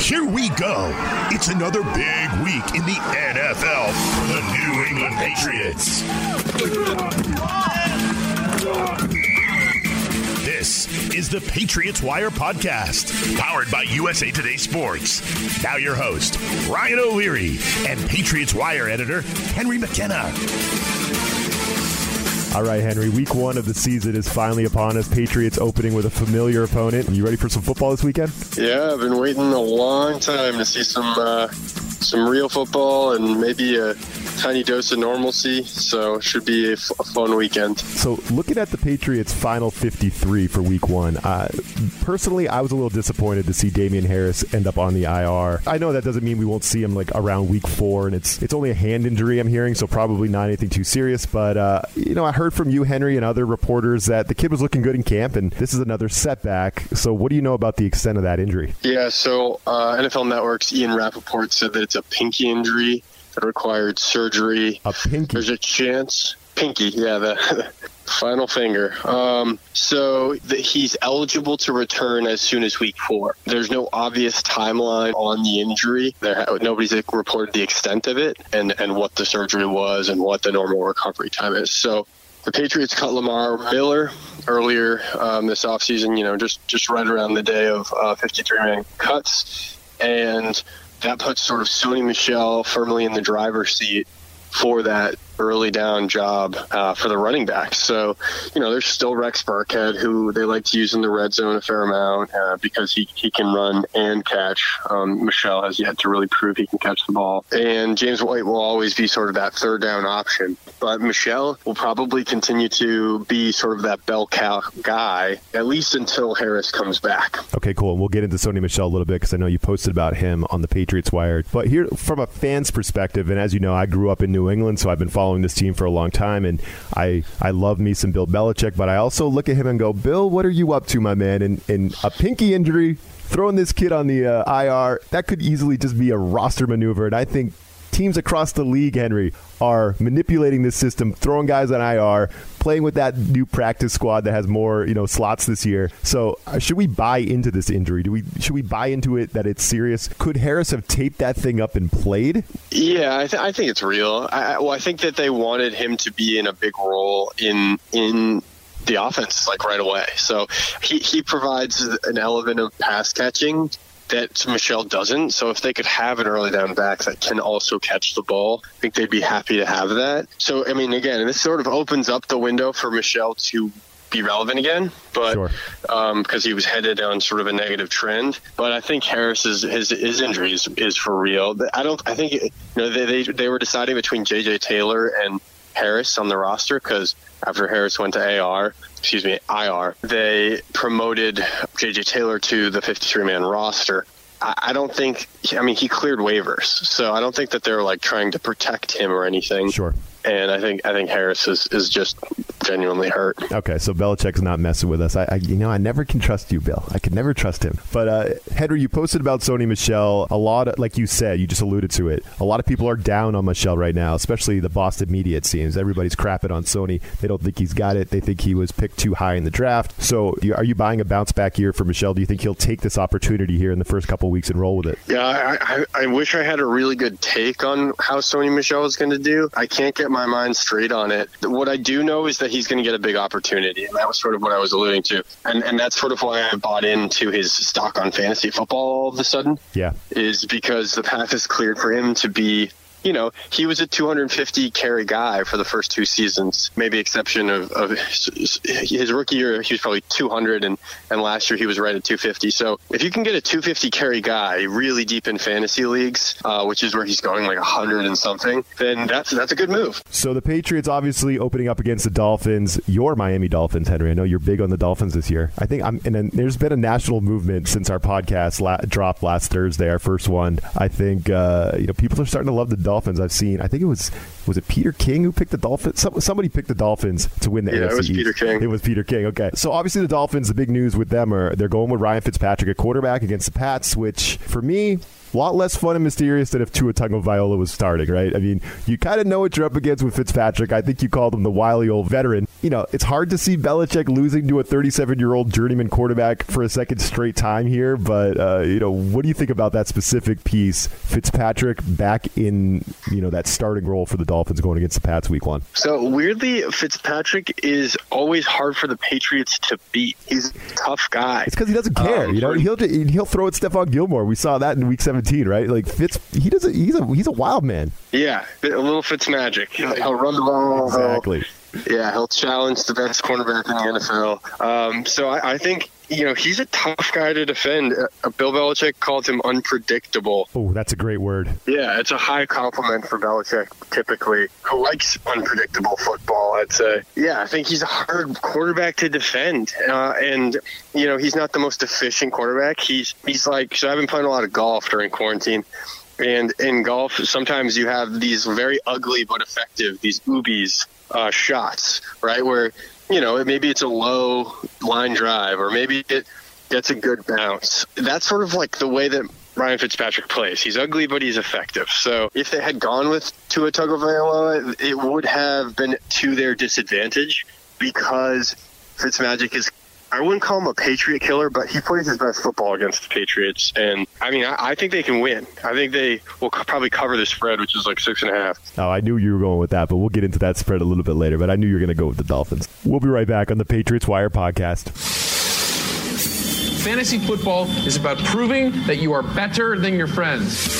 Here we go. It's another big week in the NFL for the New England Patriots. This is the Patriots Wire Podcast, powered by USA Today Sports. Now, your host, Ryan O'Leary, and Patriots Wire editor, Henry McKenna. All right, Henry. Week one of the season is finally upon us. Patriots opening with a familiar opponent. You ready for some football this weekend? Yeah, I've been waiting a long time to see some uh, some real football and maybe a tiny dose of normalcy. So it should be a, f- a fun weekend. So looking at the Patriots' final 53 for Week One, uh, personally, I was a little disappointed to see Damien Harris end up on the IR. I know that doesn't mean we won't see him like around Week Four, and it's it's only a hand injury I'm hearing, so probably not anything too serious. But uh, you know, I heard from you, Henry, and other reporters that the kid was looking good in camp, and this is another setback. So what do you know about the extent of that injury? Yeah, so uh, NFL Network's Ian Rapoport said that it's a pinky injury that required surgery. A pinky. There's a chance. Pinky, yeah, the final finger. Um, so the, he's eligible to return as soon as week four. There's no obvious timeline on the injury. There, nobody's reported the extent of it and and what the surgery was and what the normal recovery time is. So the Patriots cut Lamar Miller earlier um, this offseason, you know, just, just right around the day of uh, 53 man cuts. And that puts sort of Sony Michel firmly in the driver's seat for that early down job uh, for the running backs. So, you know, there's still Rex Burkhead, who they like to use in the red zone a fair amount uh, because he, he can run and catch. Um, Michel has yet to really prove he can catch the ball. And James White will always be sort of that third down option. But Michel will probably continue to be sort of that bell cow guy, at least until Harris comes back. Okay, cool. And we'll get into Sony Michel a little bit because I know you posted about him on the Patriots Wire. But here, from a fan's perspective, and as you know, I grew up in New England, so I've been following this team for a long time, and I I love me some Bill Belichick, but I also look at him and go, Bill, what are you up to, my man? And and a pinky injury, throwing this kid on the uh, IR, that could easily just be a roster maneuver, and I think teams across the league, Henry, are manipulating this system, throwing guys on IR, playing with that new practice squad that has more, you know, slots this year. So, uh, should we buy into this injury? Do we should we buy into it that it's serious? Could Harris have taped that thing up and played? Yeah, I, th- I think it's real. I, well, I think that they wanted him to be in a big role in in the offense like right away. So he, he provides an element of pass catching that Michel doesn't. So if they could have an early down back that can also catch the ball, I think they'd be happy to have that. So I mean, again, this sort of opens up the window for Michel to be relevant again, but Sure. um, because he was headed on sort of a negative trend. But I think Harris's his his injury is, is for real. I don't. I think you know they they, they were deciding between J.J. Taylor and Harris on the roster because after Harris went to AR, excuse me, IR, they promoted J.J. Taylor to the 53 man roster. I don't think. I mean, he cleared waivers, so I don't think that they're like trying to protect him or anything. Sure. And I think I think Harris is, is just genuinely hurt. Okay, so Belichick's not messing with us. I, I, you know, I never can trust you, Bill. I could never trust him. But uh, Henry, you posted about Sony Michel. A lot, of, like you said, you just alluded to it. A lot of people are down on Michel right now, especially the Boston media. It seems everybody's crapping on Sony. They don't think he's got it. They think he was picked too high in the draft. So, you- are you buying a bounce back year for Michel? Do you think he'll take this opportunity here in the first couple weeks and roll with it? Yeah, I, I, I wish I had a really good take on how Sony Michel is going to do. I can't get my mind straight on it. What I do know is that he's going to get a big opportunity, and that was sort of what I was alluding to. And and that's sort of why I bought into his stock on fantasy football all of a sudden Yeah. is because the path is cleared for him to be you know, he was a 250 carry guy for the first two seasons, maybe exception of, of his rookie year, he was probably 200, and, and last year he was right at 250. So if you can get a 250 carry guy really deep in fantasy leagues, uh, which is where he's going like 100 and something, then that's that's a good move. So the Patriots obviously opening up against the Dolphins. Your Miami Dolphins, Henry. I know you're big on the Dolphins this year. I think I'm, and then there's been a national movement since our podcast la- dropped last Thursday, our first one. I think uh, you know people are starting to love the Dolphins. I've seen. I think it was was it Peter King who picked the Dolphins? Some, somebody picked the Dolphins to win the yeah, AFC it was Peter King. It was Peter King. Okay, so obviously the Dolphins. The big news with them are they're going with Ryan Fitzpatrick at quarterback against the Pats, which for me a lot less fun and mysterious than if Tua Tagovailoa was starting, right? I mean, you kind of know what you're up against with Fitzpatrick. I think you called him the wily old veteran. You know, it's hard to see Belichick losing to a 37 year old journeyman quarterback for a second straight time here, but, uh, you know, what do you think about that specific piece? Fitzpatrick back in, you know, that starting role for the Dolphins going against the Pats week one. So, weirdly, Fitzpatrick is always hard for the Patriots to beat. He's a tough guy. It's because he doesn't care. Um, you know, he'll, he'll throw at Stephon Gilmore. We saw that in week 17, right? Like Fitz, he doesn't. He's a he's a wild man. Yeah, a little Fitz magic. He'll, he'll run the ball. Exactly. He'll, yeah, he'll challenge the best cornerback in the NFL. Um, so I, I think you know, he's a tough guy to defend. Uh, Bill Belichick called him unpredictable. Oh, that's a great word. Yeah, it's a high compliment for Belichick, typically, who likes unpredictable football, I'd say. Yeah, I think he's a hard quarterback to defend. Uh, and, you know, he's not the most efficient quarterback. He's, he's like, so I've been playing a lot of golf during quarantine. And in golf, sometimes you have these very ugly but effective, these oobies uh, shots, right? Where you know, maybe it's a low line drive or maybe it gets a good bounce. That's sort of like the way that Ryan Fitzpatrick plays. He's ugly, but he's effective. So if they had gone with Tua Tagovailoa, it would have been to their disadvantage because Fitzmagic is I wouldn't call him a Patriot killer, but he plays his best football against the Patriots. And I mean, I, I, think they can win. I think they will probably cover the spread, which is like six and a half. Oh, I knew you were going with that, but we'll get into that spread a little bit later. But I knew you were going to go with the Dolphins. We'll be right back on the Patriots Wire podcast. Fantasy football is about proving that you are better than your friends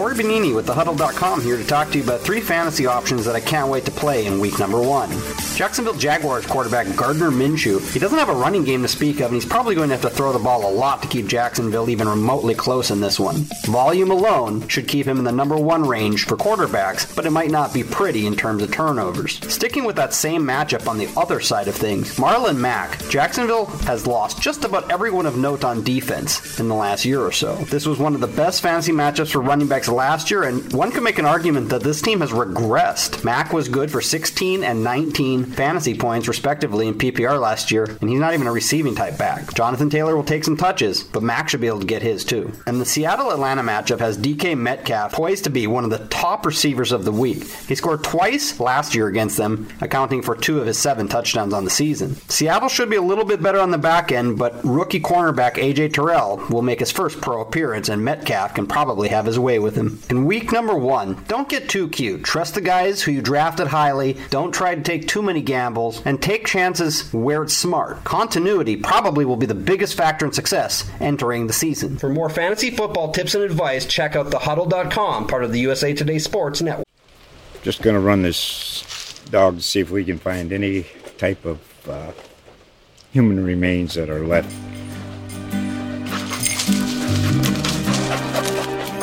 Cory Bonini with thehuddle.com here to talk to you about three fantasy options that I can't wait to play in week number one. Jacksonville Jaguars quarterback Gardner Minshew. He doesn't have a running game to speak of, and he's probably going to have to throw the ball a lot to keep Jacksonville even remotely close in this one. Volume alone should keep him in the number one range for quarterbacks, but it might not be pretty in terms of turnovers. Sticking with that same matchup on the other side of things, Marlon Mack. Jacksonville has lost just about everyone of note on defense in the last year or so. This was one of the best fantasy matchups for running backs last year, and one could make an argument that this team has regressed. Mack was good for 16 and 19 fantasy points, respectively, in PPR last year, and he's not even a receiving type back. Jonathan Taylor will take some touches, but Mack should be able to get his too. And the Seattle Atlanta matchup has DK Metcalf poised to be one of the top receivers of the week. He scored twice last year against them, accounting for two of his seven touchdowns on the season. Seattle should be a little bit better on the back end, but rookie cornerback AJ Terrell will make his first pro appearance, and Metcalf can probably have his way with him. In week number one, don't get too cute. Trust the guys who you drafted highly. Don't try to take too many gambles, and take chances where it's smart. Continuity probably will be the biggest factor in success entering the season. For more fantasy football tips and advice, check out thehuddle.com, part of the USA Today Sports Network. Just going to run this dog to see if we can find any type of uh, human remains that are left.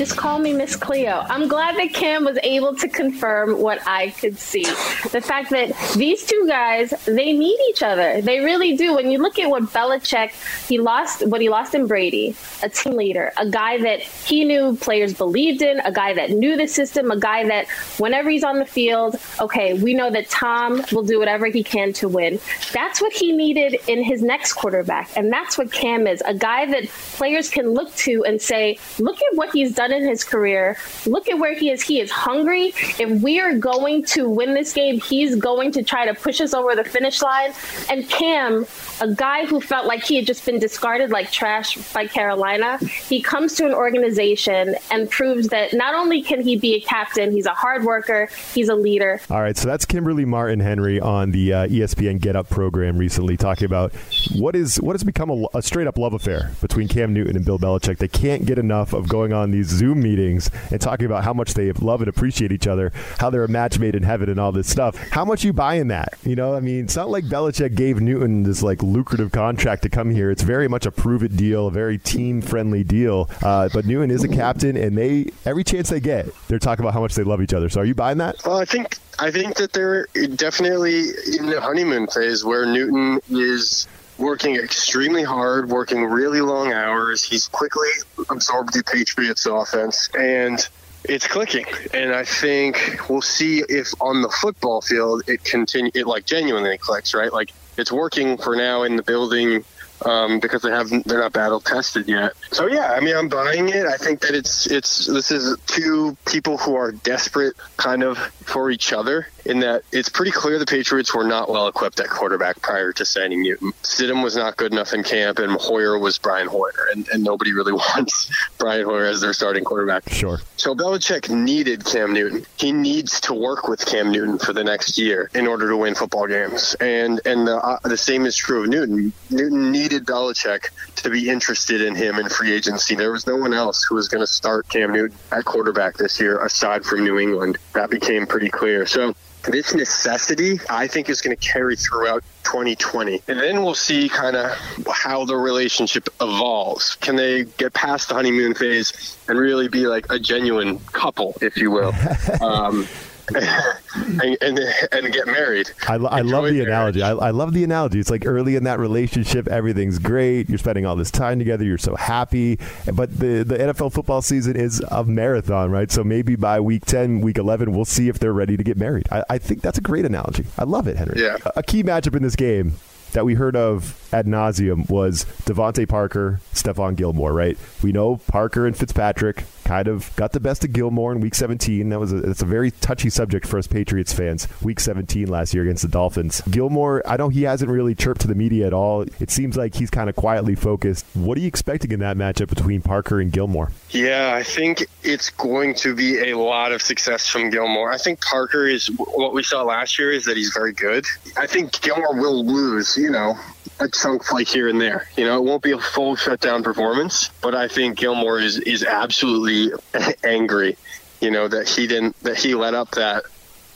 Just call me Miss Cleo. I'm glad that Cam was able to confirm what I could see. The fact that these two guys, they need each other. They really do. When you look at what Belichick, he lost what he lost in Brady, a team leader, a guy that he knew players believed in, a guy that knew the system, a guy that whenever he's on the field, okay, we know that Tom will do whatever he can to win. That's what he needed in his next quarterback. And that's what Cam is a guy that players can look to and say, look at what he's done done in his career. Look at where he is. He is hungry. If we are going to win this game, he's going to try to push us over the finish line. And Cam, a guy who felt like he had just been discarded like trash by Carolina, he comes to an organization and proves that not only can he be a captain, he's a hard worker, he's a leader. All right, so that's Kimberly Martin Henry on the uh, ESPN Get Up program recently, talking about what is what has become a, a straight up love affair between Cam Newton and Bill Belichick. They can't get enough of going on these Zoom meetings and talking about how much they love and appreciate each other, how they're a match made in heaven, and all this stuff. How much you buying that? You know, I mean, it's not like Belichick gave Newton this like lucrative contract to come here. It's very much a prove it deal, a very team friendly deal. Uh, but Newton is a captain, and they every chance they get, they're talking about how much they love each other. So, are you buying that? Well, I think I think that they're definitely in the honeymoon phase where Newton is working extremely hard, working really long hours. He's quickly absorbed the Patriots offense and it's clicking. And I think we'll see if on the football field it continue it like genuinely clicks, right? Like it's working for now in the building um, because they haven't they're not battle tested yet. So yeah, I mean I'm buying it. I think that it's it's this is two people who are desperate kind of for each other in that it's pretty clear the Patriots were not well equipped at quarterback prior to signing Newton. Stidham was not good enough in camp and Hoyer was Brian Hoyer and, and nobody really wants Brian Hoyer as their starting quarterback. Sure. So Belichick needed Cam Newton. He needs to work with Cam Newton for the next year in order to win football games. And and the, uh, the same is true of Newton. Newton needed Belichick to be interested in him in free agency. There was no one else who was going to start Cam Newton at quarterback this year aside from New England. That became pretty clear. So this necessity, I think, is going to carry throughout 2020. And then we'll see kind of how the relationship evolves. Can they get past the honeymoon phase and really be like a genuine couple, if you will? Um, and, and, and, get married. I, I love the marriage. analogy. I, I, love the analogy. It's like early in that relationship, everything's great. You're spending all this time together. You're so happy. But the, the NFL football season is a marathon, right? So maybe by week 10, week 11, we'll see if they're ready to get married. I, I think that's a great analogy. I love it, Henry. Yeah. A, a key matchup in this game that we heard of ad nauseum was DeVante Parker, Stephon Gilmore, right? We know Parker and Fitzpatrick kind of got the best of Gilmore in Week 17. That was a, it's a very touchy subject for us Patriots fans. Week 17 last year against the Dolphins. Gilmore, I know he hasn't really chirped to the media at all. It seems like he's kind of quietly focused. What are you expecting in that matchup between Parker and Gilmore? Yeah, I think it's going to be a lot of success from Gilmore. I think Parker is what we saw last year is that he's very good. I think Gilmore will lose, you know, a chunk like here and there. You know, it won't be a full shutdown performance, but I think Gilmore is is absolutely angry. You know that he didn't that he let up that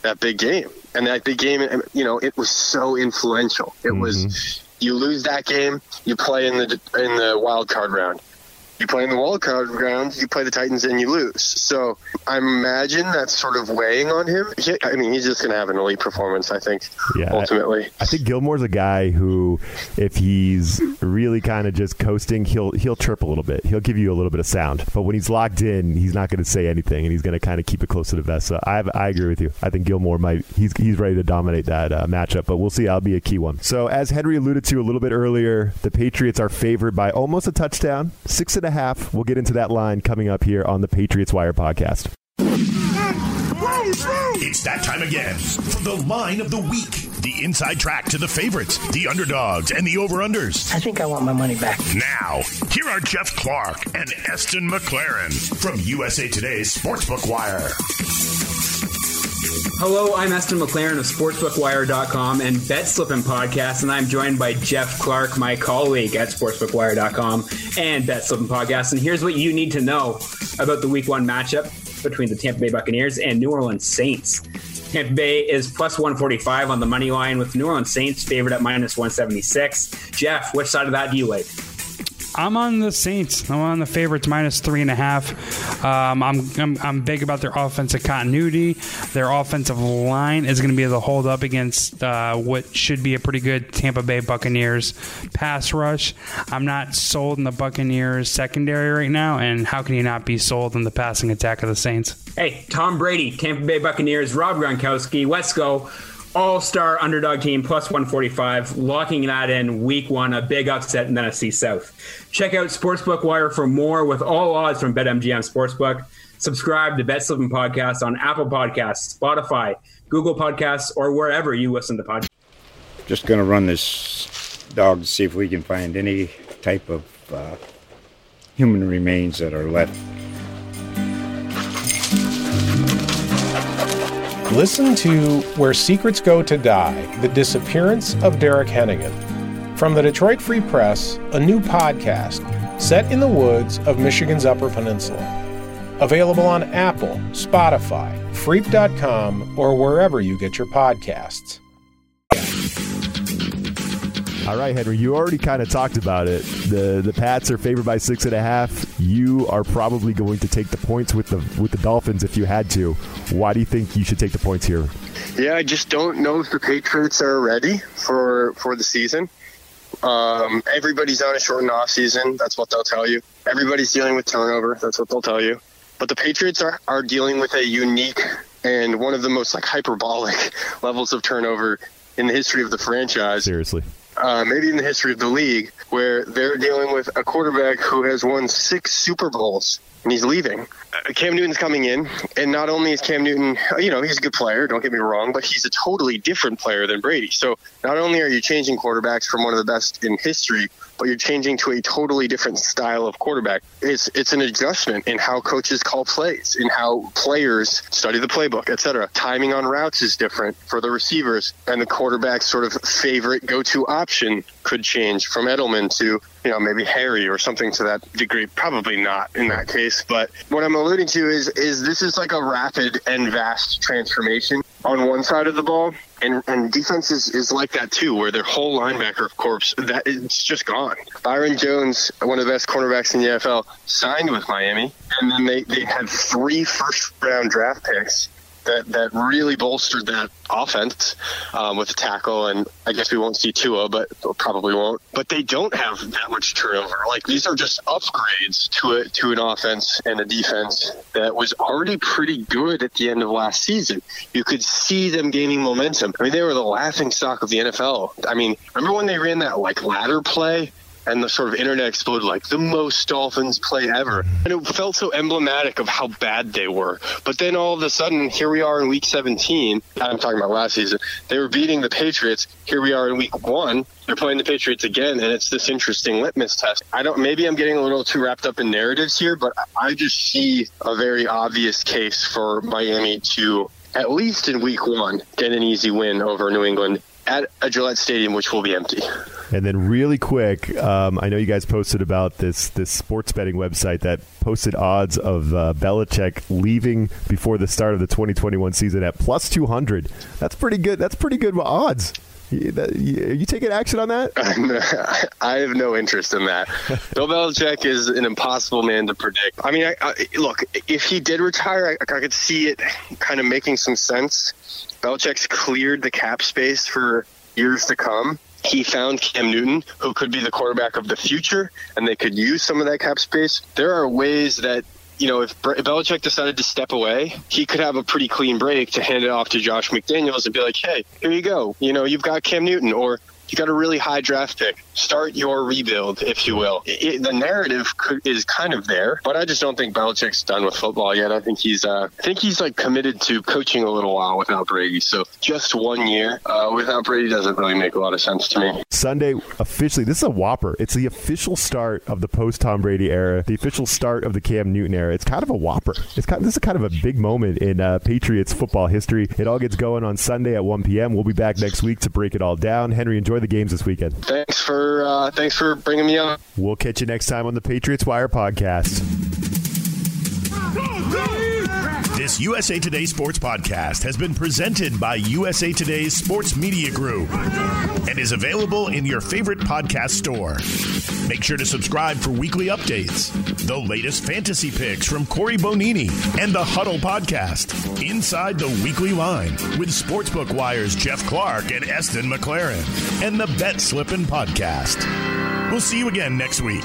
that big game, and that big game. You know, it was so influential. It mm-hmm. was you lose that game, you play in the in the wild card round you play in the wild card round, you play the Titans and you lose. So I imagine that's sort of weighing on him. He, I mean, he's just going to have an elite performance, I think, yeah, ultimately. I, I, think Gilmore's a guy who, if he's really kind of just coasting, he'll he'll chirp a little bit. He'll give you a little bit of sound. But when he's locked in, he's not going to say anything, and he's going to kind of keep it close to the vest. So I, I agree with you. I think Gilmore might he's he's ready to dominate that uh, matchup, but we'll see. That'll be a key one. So as Henry alluded to a little bit earlier, the Patriots are favored by almost a touchdown, six and a half. We'll get into that line coming up here on the Patriots Wire podcast. It's that time again for the line of the week. The inside track to the favorites, the underdogs, and the over-unders. I think I want my money back. Now, here are Jeff Clark and Eston McLaren from USA Today's Sportsbook Wire. Hello, I'm Eston McLaren of SportsbookWire.com and Bet Slippin' Podcast, and I'm joined by Jeff Clark, my colleague at SportsbookWire.com and Bet Slippin' Podcast. And here's what you need to know about the Week One matchup between the Tampa Bay Buccaneers and New Orleans Saints. Tampa Bay is plus 145 on the money line, with New Orleans Saints favored at minus 176. Jeff, which side of that do you like? I'm on the Saints. I'm on the favorites minus three and a half. Um, I'm, I'm, I'm big about their offensive continuity. Their offensive line is going to be to hold up against uh, what should be a pretty good Tampa Bay Buccaneers pass rush. I'm not sold in the Buccaneers secondary right now, and how can you not be sold in the passing attack of the Saints? Hey, Tom Brady, Tampa Bay Buccaneers, Rob Gronkowski, Wesco all star underdog team plus 145, locking that in week one, a big upset in the NFC South. Check out Sportsbook Wire for more with all odds from BetMGM Sportsbook. Subscribe to Bet Slippin' Podcast on Apple Podcasts, Spotify, Google Podcasts, or wherever you listen to podcasts. Just going to run this dog to see if we can find any type of uh, human remains that are left. Listen to Where Secrets Go to Die The Disappearance of Derek Hennigan. From the Detroit Free Press, a new podcast set in the woods of Michigan's Upper Peninsula. Available on Apple, Spotify, Freep.com, or wherever you get your podcasts. All right, Henry, you already kind of talked about it. The the Pats are favored by six and a half. You are probably going to take the points with the with the Dolphins if you had to. Why do you think you should take the points here? Yeah, I just don't know if the Patriots are ready for for the season. Um, everybody's on a shortened off season. That's what they'll tell you. Everybody's dealing with turnover. That's what they'll tell you. But the Patriots are, are dealing with a unique and one of the most like hyperbolic levels of turnover in the history of the franchise. Seriously uh, maybe in the history of the league, where they're dealing with a quarterback who has won six Super Bowls and he's leaving. Uh, Cam Newton's coming in, and not only is Cam Newton, you know, he's a good player, don't get me wrong, but he's a totally different player than Brady. So not only are you changing quarterbacks from one of the best in history, but you're changing to a totally different style of quarterback. It's it's an adjustment in how coaches call plays, in how players study the playbook, etc. Timing on routes is different for the receivers, and the quarterback's sort of favorite go-to option could change from Edelman to you know maybe Harry or something to that degree. Probably not in that case, but what I'm alluding to is is this is like a rapid and vast transformation on one side of the ball and, and defense is, is like that too, where their whole linebacker corpse that it's just gone. Byron Jones, one of the best cornerbacks in the NFL, signed with Miami, and then they, they had three first round draft picks that that really bolstered that offense um, with the tackle. And I guess we won't see Tua, but probably won't. But they don't have that much turnover. Like these are just upgrades to a, to an offense and a defense that was already pretty good at the end of last season. You could see them gaining momentum. I mean, they were the laughing stock of the NFL. I mean, remember when they ran that like ladder play? And the sort of internet exploded like the most Dolphins play ever. And it felt so emblematic of how bad they were. But then all of a sudden, here we are in week 17. I'm talking about last season. They were beating the Patriots. Here we are in week one. They're playing the Patriots again, and it's this interesting litmus test. I don't, maybe I'm getting a little too wrapped up in narratives here, but I just see a very obvious case for Miami to, at least in week one, get an easy win over New England at a Gillette Stadium, which will be empty. And then, really quick, um, I know you guys posted about this this sports betting website that posted odds of uh, Belichick leaving before the start of the 2021 season at plus 200. That's pretty good. That's pretty good odds. You, that, you, you taking action on that? I have no interest in that. Bill Belichick is an impossible man to predict. I mean, I, I, look, if he did retire, I, I could see it kind of making some sense. Belichick's cleared the cap space for years to come. He found Cam Newton, who could be the quarterback of the future, and they could use some of that cap space. There are ways that you know, if Belichick decided to step away, he could have a pretty clean break to hand it off to Josh McDaniels and be like, hey, here you go. You know, you've got Cam Newton, or you got a really high draft pick. Start your rebuild, if you will. It, the narrative could, is kind of there, but I just don't think Belichick's done with football yet. I think he's, uh, I think he's like committed to coaching a little while without Brady. So just one year uh, without Brady doesn't really make a lot of sense to me. Sunday officially, this is a whopper. It's the official start of the post Tom Brady era, the official start of the Cam Newton era. It's kind of a whopper. It's kind this is kind of a big moment in uh, Patriots football history. It all gets going on Sunday at 1 p.m. We'll be back next week to break it all down. Henry, enjoy the games this weekend. Thanks for uh, thanks for bringing me on. We'll catch you next time on the Patriots Wire podcast. This USA Today Sports Podcast has been presented by USA Today's Sports Media Group and is available in your favorite podcast store. Make sure to subscribe for weekly updates, the latest fantasy picks from Cory Bonini, and the Huddle Podcast, Inside the Weekly Line, with Sportsbook Wire's Jeff Clark and Eston McLaren, and the Bet Slippin' Podcast. We'll see you again next week.